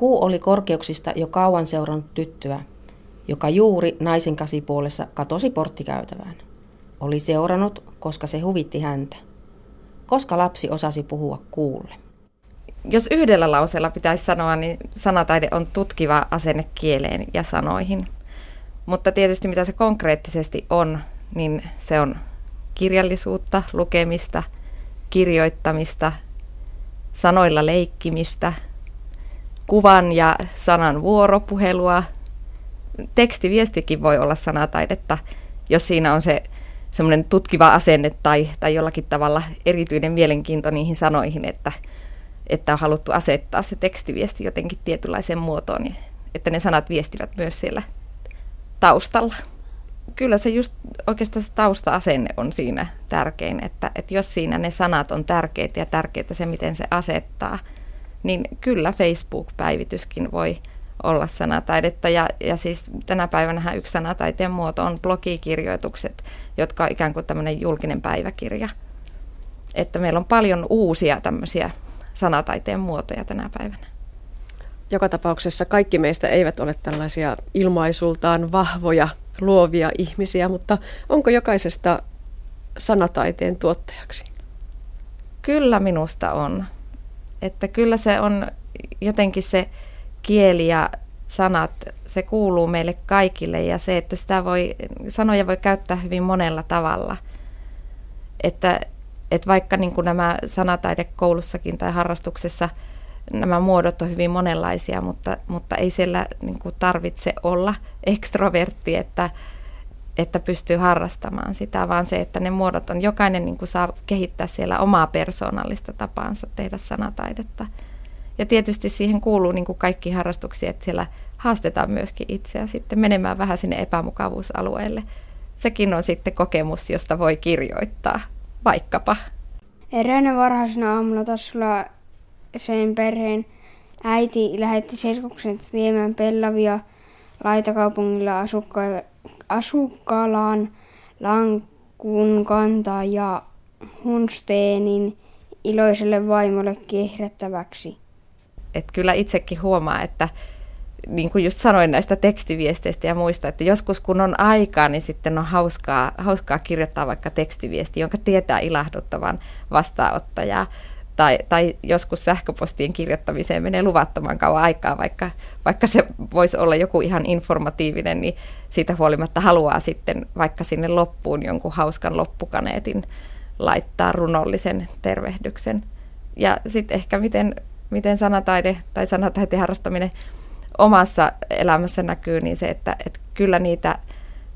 Kuu oli korkeuksista jo kauan seurannut tyttöä, joka juuri naisen kasipuolessa katosi porttikäytävään. Oli seurannut, koska se huvitti häntä. Koska lapsi osasi puhua kuulle. Jos yhdellä lauseella pitäisi sanoa, niin sanataide on tutkiva asenne kieleen ja sanoihin. Mutta tietysti mitä se konkreettisesti on, niin se on kirjallisuutta, lukemista, kirjoittamista, sanoilla leikkimistä, kuvan ja sanan vuoropuhelua. Tekstiviestikin voi olla sanataidetta, jos siinä on se semmoinen tutkiva asenne tai, tai jollakin tavalla erityinen mielenkiinto niihin sanoihin, että, että on haluttu asettaa se tekstiviesti jotenkin tietynlaiseen muotoon, niin että ne sanat viestivät myös siellä taustalla. Kyllä se just oikeastaan se tausta-asenne on siinä tärkein, että, että jos siinä ne sanat on tärkeitä ja tärkeitä se, miten se asettaa, niin kyllä Facebook-päivityskin voi olla sanataidetta. Ja, ja siis tänä päivänä yksi sanataiteen muoto on blogikirjoitukset, jotka on ikään kuin tämmöinen julkinen päiväkirja. Että meillä on paljon uusia tämmöisiä sanataiteen muotoja tänä päivänä. Joka tapauksessa kaikki meistä eivät ole tällaisia ilmaisultaan vahvoja, luovia ihmisiä, mutta onko jokaisesta sanataiteen tuottajaksi? Kyllä minusta on. Että kyllä se on jotenkin se kieli ja sanat, se kuuluu meille kaikille ja se, että sitä voi, sanoja voi käyttää hyvin monella tavalla. Että, että vaikka niin kuin nämä sanataidekoulussakin tai harrastuksessa nämä muodot on hyvin monenlaisia, mutta, mutta ei siellä niin kuin tarvitse olla ekstrovertti, että, että pystyy harrastamaan sitä, vaan se, että ne muodot on, jokainen niin kuin saa kehittää siellä omaa persoonallista tapaansa tehdä sanataidetta. Ja tietysti siihen kuuluu niin kuin kaikki harrastuksia, että siellä haastetaan myöskin itseä sitten menemään vähän sinne epämukavuusalueelle. Sekin on sitten kokemus, josta voi kirjoittaa, vaikkapa. Eräänä varhaisena aamulla tasolla sen perheen äiti lähetti serkukset viemään pellavia laitakaupungilla asukka- asukkaalaan lankun kantaa ja Hunsteenin iloiselle vaimolle kehrättäväksi että kyllä itsekin huomaa, että niin kuin just sanoin näistä tekstiviesteistä ja muista, että joskus kun on aikaa, niin sitten on hauskaa, hauskaa kirjoittaa vaikka tekstiviesti, jonka tietää ilahduttavan vastaanottajaa. Tai, tai joskus sähköpostien kirjoittamiseen menee luvattoman kauan aikaa, vaikka, vaikka se voisi olla joku ihan informatiivinen, niin siitä huolimatta haluaa sitten vaikka sinne loppuun jonkun hauskan loppukaneetin laittaa runollisen tervehdyksen. Ja sitten ehkä miten miten sanataide tai sanataiteen harrastaminen omassa elämässä näkyy, niin se, että, että kyllä niitä,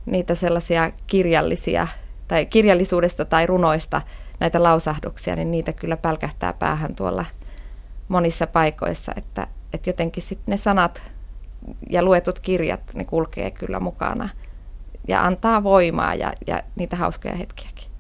niitä sellaisia kirjallisia tai kirjallisuudesta tai runoista näitä lausahduksia, niin niitä kyllä pälkähtää päähän tuolla monissa paikoissa, että, että jotenkin sitten ne sanat ja luetut kirjat, ne kulkee kyllä mukana ja antaa voimaa ja, ja niitä hauskoja hetkiäkin.